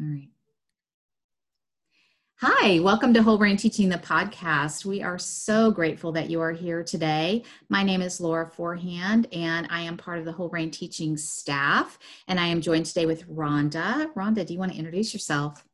All right. Hi, welcome to Whole Brain Teaching the podcast. We are so grateful that you are here today. My name is Laura Forehand, and I am part of the Whole Brain Teaching staff. And I am joined today with Rhonda. Rhonda, do you want to introduce yourself?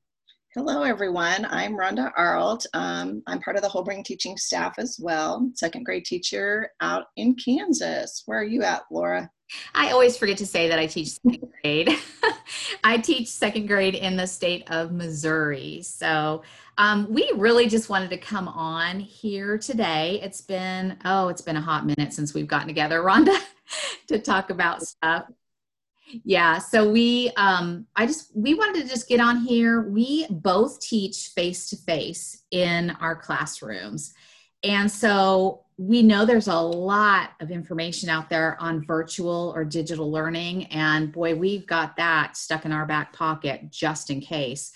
Hello, everyone. I'm Rhonda Arlt. Um, I'm part of the Whole Brain Teaching staff as well, second grade teacher out in Kansas. Where are you at, Laura? I always forget to say that I teach second grade. I teach second grade in the state of Missouri. So um, we really just wanted to come on here today. It's been, oh, it's been a hot minute since we've gotten together, Rhonda, to talk about stuff. Yeah, so we, um, I just, we wanted to just get on here. We both teach face to face in our classrooms. And so we know there's a lot of information out there on virtual or digital learning. And boy, we've got that stuck in our back pocket just in case.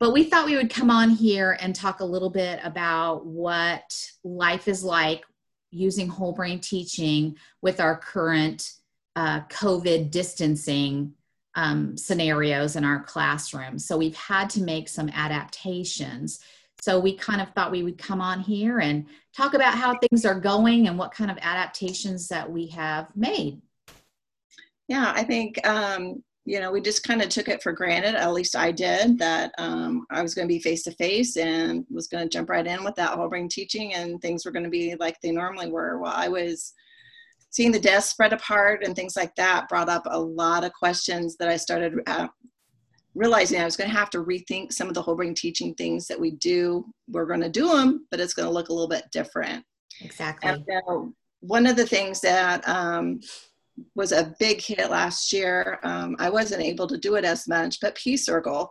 But we thought we would come on here and talk a little bit about what life is like using whole brain teaching with our current uh, COVID distancing um, scenarios in our classroom. So we've had to make some adaptations so we kind of thought we would come on here and talk about how things are going and what kind of adaptations that we have made. Yeah, I think, um, you know, we just kind of took it for granted, at least I did, that um, I was going to be face to face and was going to jump right in with that whole brain teaching and things were going to be like they normally were. Well, I was seeing the desks spread apart and things like that brought up a lot of questions that I started uh, realizing I was going to have to rethink some of the whole brain teaching things that we do. We're going to do them, but it's going to look a little bit different. Exactly. And, uh, one of the things that um, was a big hit last year, um, I wasn't able to do it as much, but Peace Circle.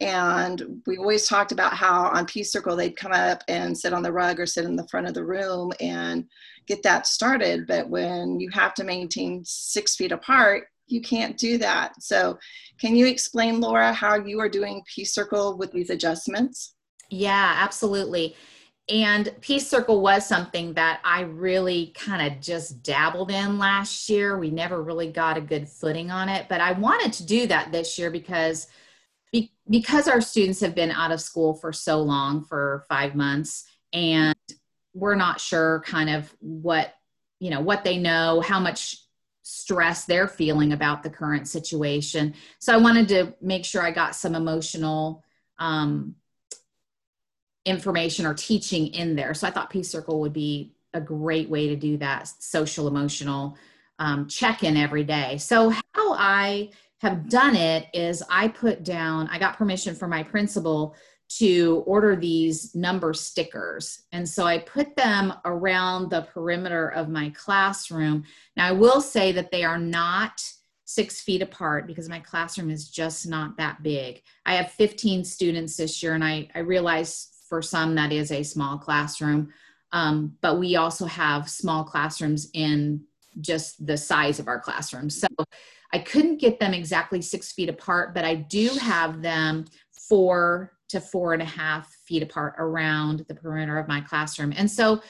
And we always talked about how on Peace Circle they'd come up and sit on the rug or sit in the front of the room and get that started. But when you have to maintain six feet apart, you can't do that. So, can you explain, Laura, how you are doing Peace Circle with these adjustments? Yeah, absolutely. And Peace Circle was something that I really kind of just dabbled in last year. We never really got a good footing on it, but I wanted to do that this year because because our students have been out of school for so long for 5 months and we're not sure kind of what you know what they know, how much stress they're feeling about the current situation. So I wanted to make sure I got some emotional um, information or teaching in there. So I thought Peace Circle would be a great way to do that social emotional um, check in every day. So how I have done it is I put down, I got permission from my principal to order these number stickers. And so I put them around the perimeter of my classroom. Now, I will say that they are not six feet apart because my classroom is just not that big. I have 15 students this year, and I, I realize for some that is a small classroom. Um, but we also have small classrooms in just the size of our classroom. So I couldn't get them exactly six feet apart, but I do have them four to four and a half feet apart around the perimeter of my classroom. And so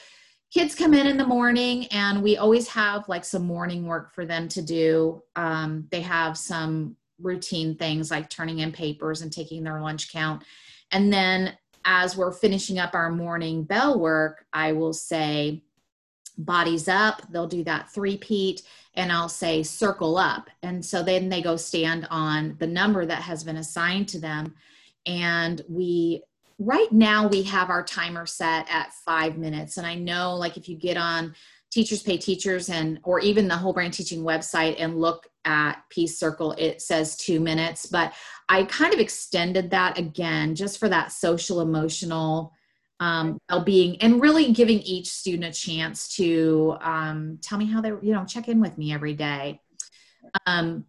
kids come in in the morning and we always have like some morning work for them to do. Um, they have some routine things like turning in papers and taking their lunch count. And then as we're finishing up our morning bell work, I will say, bodies up. They'll do that three peat and I'll say circle up. And so then they go stand on the number that has been assigned to them and we right now we have our timer set at five minutes. And i know like if you get on teachers pay teachers and or even the whole brain teaching website and look at peace circle it says two minutes. But i kind of extended that again just for that social emotional um, well-being and really giving each student a chance to um, tell me how they you know check in with me every day. Um,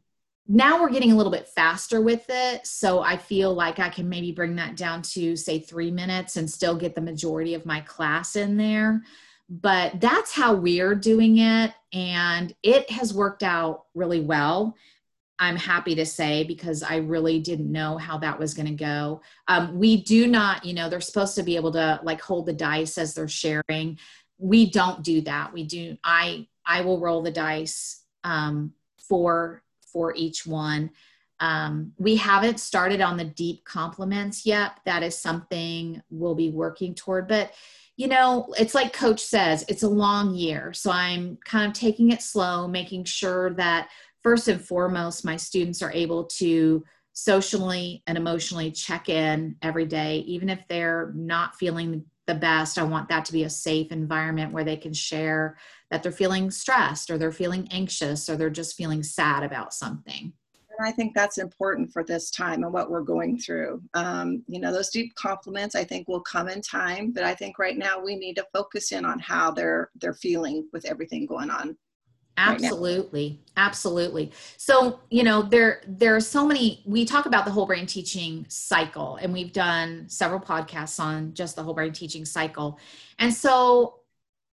now we're getting a little bit faster with it. So i feel like i can maybe bring that down to say three minutes and still get the majority of my class in there. But that's how we're doing it and it has worked out really well. I'm happy to say because i really didn't know how that was going to go. Um, we do not you know they're supposed to be able to like hold the dice as they're sharing. We don't do that. We do i i will roll the dice um, for for each one. Um, we haven't started on the deep compliments yet. That is something we'll be working toward. But, you know, it's like Coach says, it's a long year. So I'm kind of taking it slow, making sure that first and foremost, my students are able to socially and emotionally check in every day, even if they're not feeling the best. I want that to be a safe environment where they can share that they're feeling stressed or they're feeling anxious or they're just feeling sad about something. And I think that's important for this time and what we're going through. Um, you know, those deep compliments I think will come in time, but I think right now we need to focus in on how they're they're feeling with everything going on absolutely right absolutely. So you know there there are so many we talk about the whole brain teaching cycle and we've done several podcasts on just the whole brain teaching cycle. And so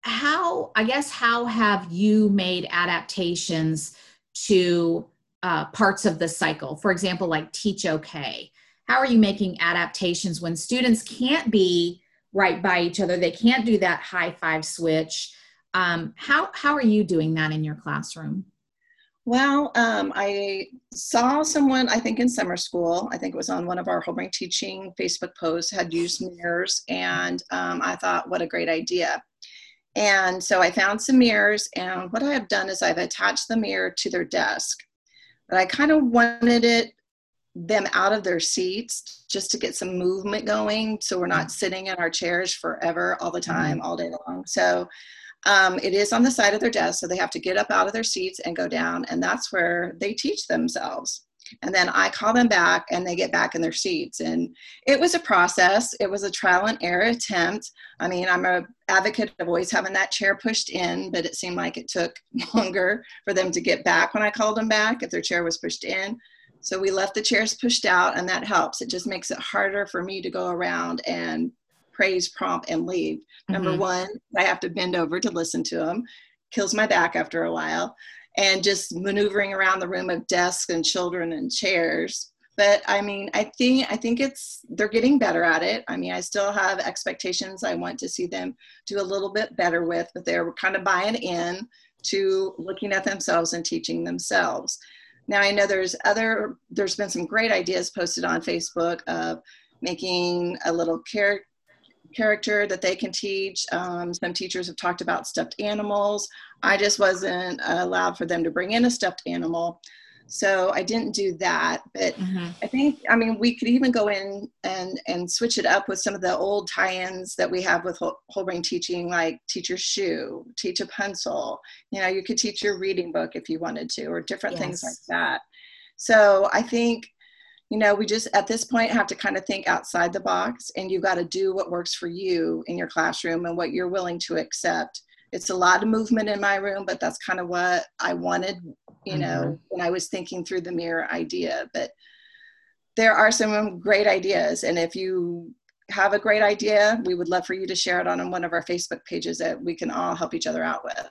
how i guess how have you made adaptations to uh, parts of the cycle? For example like teach okay how are you making adaptations when students can't be right by each other? They can't do that high five switch um, how how are you doing that in your classroom? Well, um, I saw someone, I think in summer school, I think it was on one of our whole brain teaching Facebook posts, had used mirrors, and um, I thought, what a great idea. And so I found some mirrors, and what I have done is I've attached the mirror to their desk. But I kind of wanted it them out of their seats just to get some movement going so we're not sitting in our chairs forever all the time all day long so um, it is on the side of their desk, so they have to get up out of their seats and go down, and that's where they teach themselves. And then I call them back and they get back in their seats. And it was a process. It was a trial and error attempt. I mean, I'm a advocate of always having that chair pushed in, but it seemed like it took longer for them to get back when I called them back if their chair was pushed in. So we left the chairs pushed out and that helps. It just makes it harder for me to go around and praise, prompt, and leave. Mm-hmm. Number one, I have to bend over to listen to them, kills my back after a while, and just maneuvering around the room of desks and children and chairs. But I mean, I think I think it's they're getting better at it. I mean, I still have expectations I want to see them do a little bit better with, but they're kind of buying in to looking at themselves and teaching themselves. Now I know there's other there's been some great ideas posted on Facebook of making a little character character that they can teach. Um, some teachers have talked about stuffed animals. I just wasn't allowed for them to bring in a stuffed animal. So I didn't do that, but mm-hmm. I think I mean we could even go in and and switch it up with some of the old tie-ins that we have with whole, whole brain teaching, like teach your shoe, teach a pencil. You know, you could teach your reading book if you wanted to, or different yes. things like that. So I think you know, we just at this point have to kind of think outside the box and you've got to do what works for you in your classroom and what you're willing to accept. It's a lot of movement in my room, but that's kind of what I wanted, you know, mm-hmm. when I was thinking through the mirror idea. But there are some great ideas. And if you have a great idea, we would love for you to share it on one of our Facebook pages that we can all help each other out with.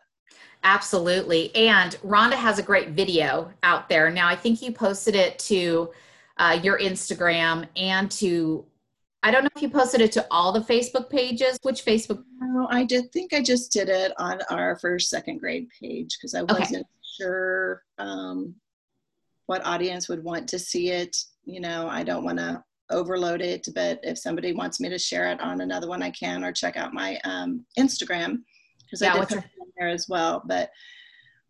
Absolutely. And Rhonda has a great video out there. Now, I think you posted it to uh, your Instagram and to I don't know if you posted it to all the Facebook pages. Which Facebook? No, I did think I just did it on our first second grade page because I wasn't okay. sure um, what audience would want to see it. You know, I don't want to overload it, but if somebody wants me to share it on another one, I can, or check out my um, Instagram because yeah, I did put it on there as well. But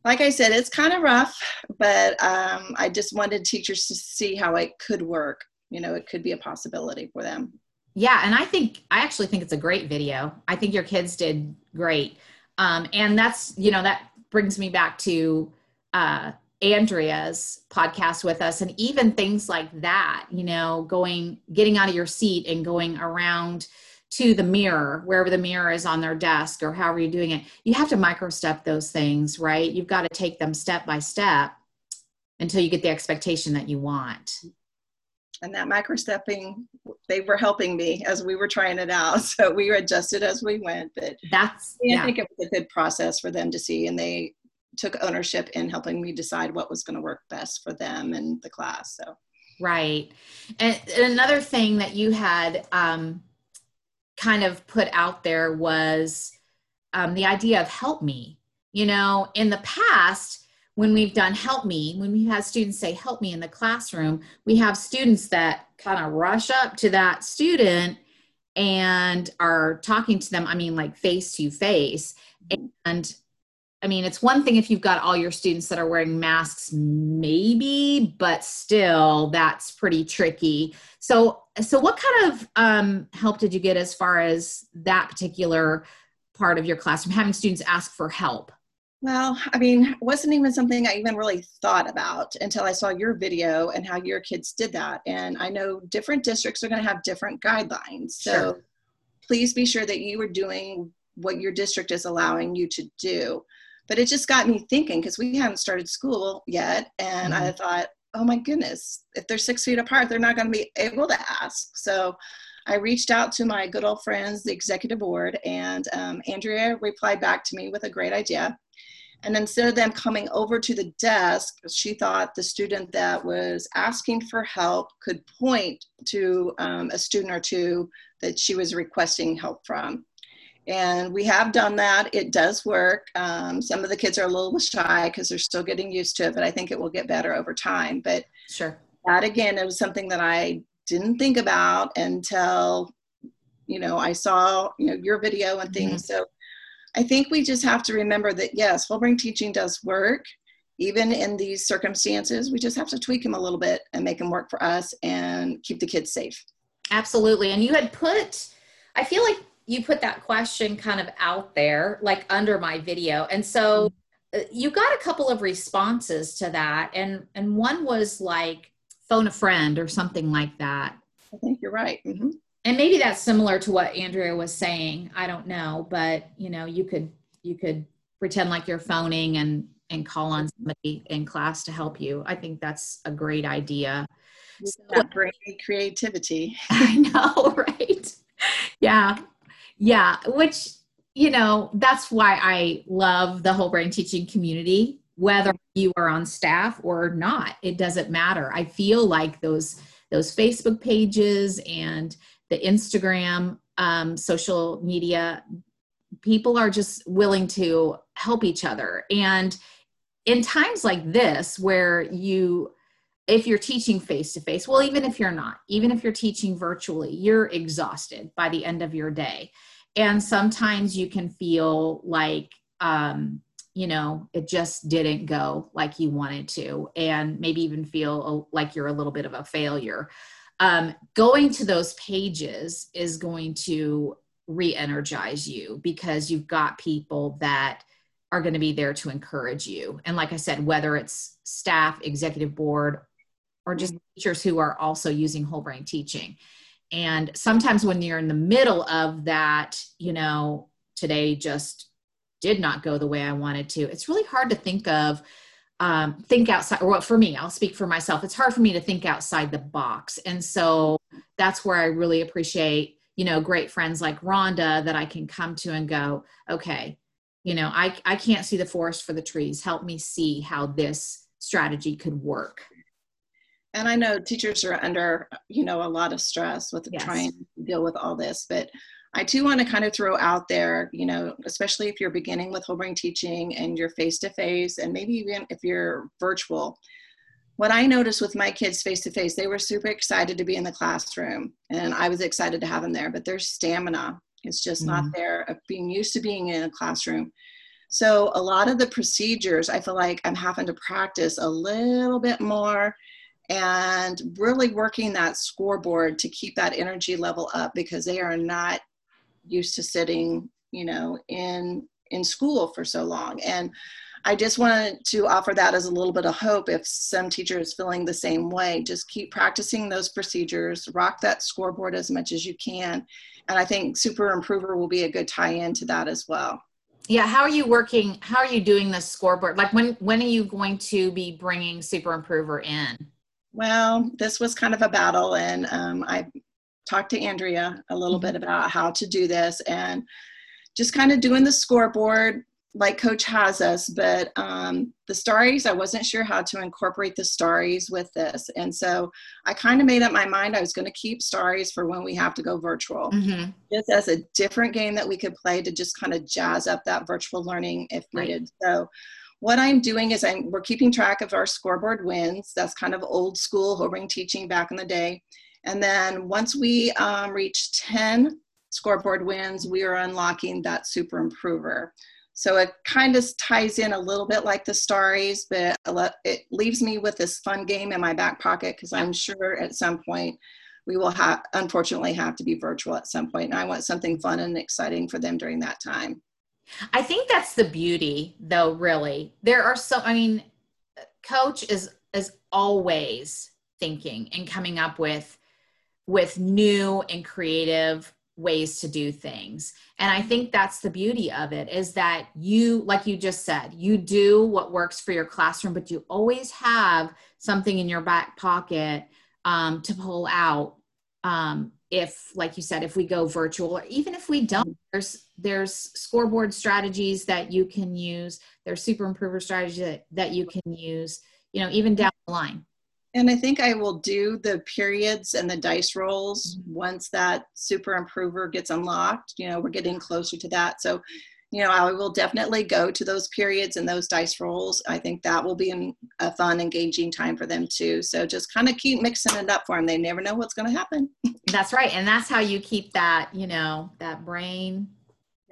like I said, it's kind of rough, but um, I just wanted teachers to see how it could work. You know, it could be a possibility for them. Yeah, and I think I actually think it's a great video. I think your kids did great, um, and that's you know that brings me back to uh, Andrea's podcast with us, and even things like that. You know, going getting out of your seat and going around to the mirror, wherever the mirror is on their desk or however you're doing it, you have to micro step those things, right? You've got to take them step by step until you get the expectation that you want. And that micro stepping, they were helping me as we were trying it out. So we adjusted as we went. But that's, I yeah. think it was a good process for them to see. And they took ownership in helping me decide what was going to work best for them and the class. So, right. And, and another thing that you had, um, kind of put out there was um, the idea of help me. You know, in the past, when we've done help me, when we have students say help me in the classroom, we have students that kind of rush up to that student and are talking to them, I mean, like face to face. And I mean, it's one thing if you've got all your students that are wearing masks, maybe, but still, that's pretty tricky. So, so what kind of um, help did you get as far as that particular part of your classroom, having students ask for help? Well, I mean, it wasn't even something I even really thought about until I saw your video and how your kids did that. And I know different districts are going to have different guidelines. So sure. please be sure that you are doing what your district is allowing you to do. But it just got me thinking because we haven't started school yet. And mm-hmm. I thought, oh my goodness, if they're six feet apart, they're not going to be able to ask. So I reached out to my good old friends, the executive board, and um, Andrea replied back to me with a great idea. And instead of them coming over to the desk, she thought the student that was asking for help could point to um, a student or two that she was requesting help from. And we have done that. It does work. Um, some of the kids are a little shy because they're still getting used to it, but I think it will get better over time. But sure. That again, it was something that I didn't think about until, you know, I saw, you know, your video and things. Mm-hmm. So I think we just have to remember that yes, whole brain teaching does work. Even in these circumstances, we just have to tweak them a little bit and make them work for us and keep the kids safe. Absolutely. And you had put, I feel like you put that question kind of out there, like under my video. And so uh, you got a couple of responses to that. And, and one was like, phone a friend or something like that. I think you're right. Mm-hmm. And maybe that's similar to what andrea was saying. I don't know. But you know you could you could pretend like you're phoning and and call on somebody in class to help you. I think that's a great idea. So, great creativity. I know right? Yeah yeah which you know that's why i love the whole brain teaching community whether you are on staff or not it doesn't matter i feel like those those facebook pages and the Instagram, um, social media, people are just willing to help each other. And in times like this, where you, if you're teaching face to face, well, even if you're not, even if you're teaching virtually, you're exhausted by the end of your day. And sometimes you can feel like, um, you know, it just didn't go like you wanted to, and maybe even feel like you're a little bit of a failure. Um, going to those pages is going to re-energize you because you've got people that are going to be there to encourage you. And like i said whether it's staff executive board or just teachers who are also using whole brain teaching and sometimes when you're in the middle of that you know today just did not go the way i wanted to it's really hard to think of um, think outside or well, for me i'll speak for myself it's hard for me to think outside the box. And so that's where i really appreciate you know great friends like rhonda that i can come to and go okay you know i, I can't see the forest for the trees. Help me see how this strategy could work and i know teachers are under you know a lot of stress with yes. trying to deal with all this but I do want to kind of throw out there, you know, especially if you're beginning with whole brain teaching and you're face to face, and maybe even if you're virtual. What I noticed with my kids face to face, they were super excited to be in the classroom, and I was excited to have them there, but their stamina is just mm-hmm. not there of being used to being in a classroom. So, a lot of the procedures, I feel like I'm having to practice a little bit more and really working that scoreboard to keep that energy level up because they are not used to sitting, you know, in in school for so long. And I just wanted to offer that as a little bit of hope if some teacher is feeling the same way. Just keep practicing those procedures, rock that scoreboard as much as you can. And I think Super Improver will be a good tie in to that as well. Yeah, how are you working? How are you doing this scoreboard? Like when when are you going to be bringing Super Improver in? Well, this was kind of a battle, and um, I talked to Andrea a little bit mm-hmm. about how to do this and just kind of doing the scoreboard like coach has us but um, the stories i wasn't sure how to incorporate the stories with this and so i kind of made up my mind i was going to keep stories for when we have to go virtual mm-hmm. just as a different game that we could play to just kind of jazz up that virtual learning if needed right. so what I'm doing is I'm we're keeping track of our scoreboard wins. That's kind of old school whole brain teaching back in the day. And then once we um, reach 10 scoreboard wins, we are unlocking that super improver. So it kind of ties in a little bit like the stories, but it leaves me with this fun game in my back pocket because I'm sure at some point we will have, unfortunately, have to be virtual at some point. And I want something fun and exciting for them during that time. I think that's the beauty, though, really. There are so, I mean, coach is is always thinking and coming up with with new and creative ways to do things and i think that's the beauty of it is that you like you just said you do what works for your classroom but you always have something in your back pocket um, to pull out um, if like you said if we go virtual or even if we don't there's there's scoreboard strategies that you can use there's super improver strategies that, that you can use you know even down the line and i think i will do the periods and the dice rolls mm-hmm. once that super improver gets unlocked you know we're getting closer to that so you know, I will definitely go to those periods and those dice rolls. I think that will be an, a fun, engaging time for them too. So just kind of keep mixing it up for them. They never know what's going to happen. that's right. And that's how you keep that, you know, that brain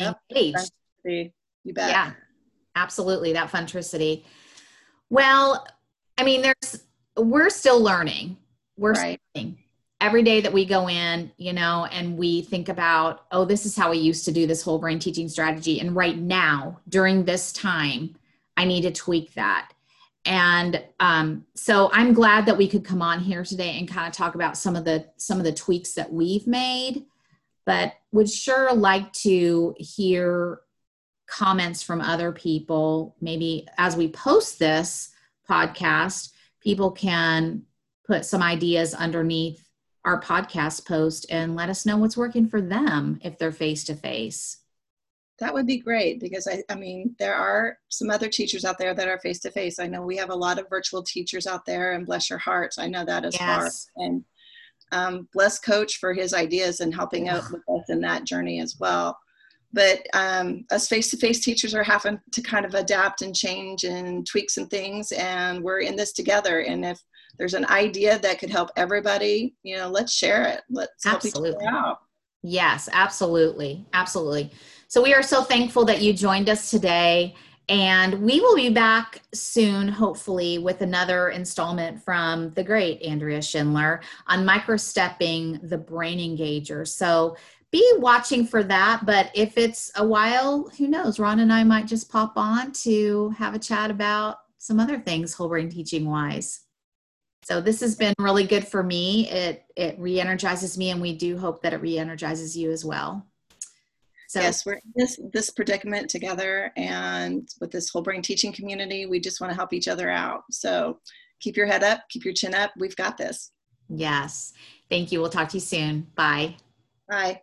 yep. engaged. You bet. Yeah, absolutely. That funtricity. Well, I mean, there's, we're still learning. We're right. Learning every day that we go in, you know, and we think about, oh, this is how we used to do this whole brain teaching strategy. And right now, during this time, I need to tweak that. And um, so I'm glad that we could come on here today and kind of talk about some of the some of the tweaks that we've made, but would sure like to hear comments from other people. Maybe as we post this podcast, people can put some ideas underneath our podcast post and let us know what's working for them if they're face to face. That would be great because I, I mean, there are some other teachers out there that are face to face. I know we have a lot of virtual teachers out there, and bless your hearts, I know that as yes. far. And um, bless Coach for his ideas and helping out with us in that journey as well. But um, us face to face teachers are having to kind of adapt and change and tweak some things, and we're in this together. And if there's an idea that could help everybody, you know, let's share it. Let's absolutely. help each other out. Yes, absolutely. Absolutely. So we are so thankful that you joined us today. And we will be back soon, hopefully, with another installment from the great Andrea Schindler on microstepping the brain engager. So be watching for that. But if it's a while, who knows? Ron and I might just pop on to have a chat about some other things whole brain teaching wise. So this has been really good for me. It it re-energizes me, and we do hope that it re-energizes you as well. So yes, we're in this this predicament together, and with this whole brain teaching community, we just want to help each other out. So keep your head up, keep your chin up. We've got this. Yes. Thank you. We'll talk to you soon. Bye. Bye.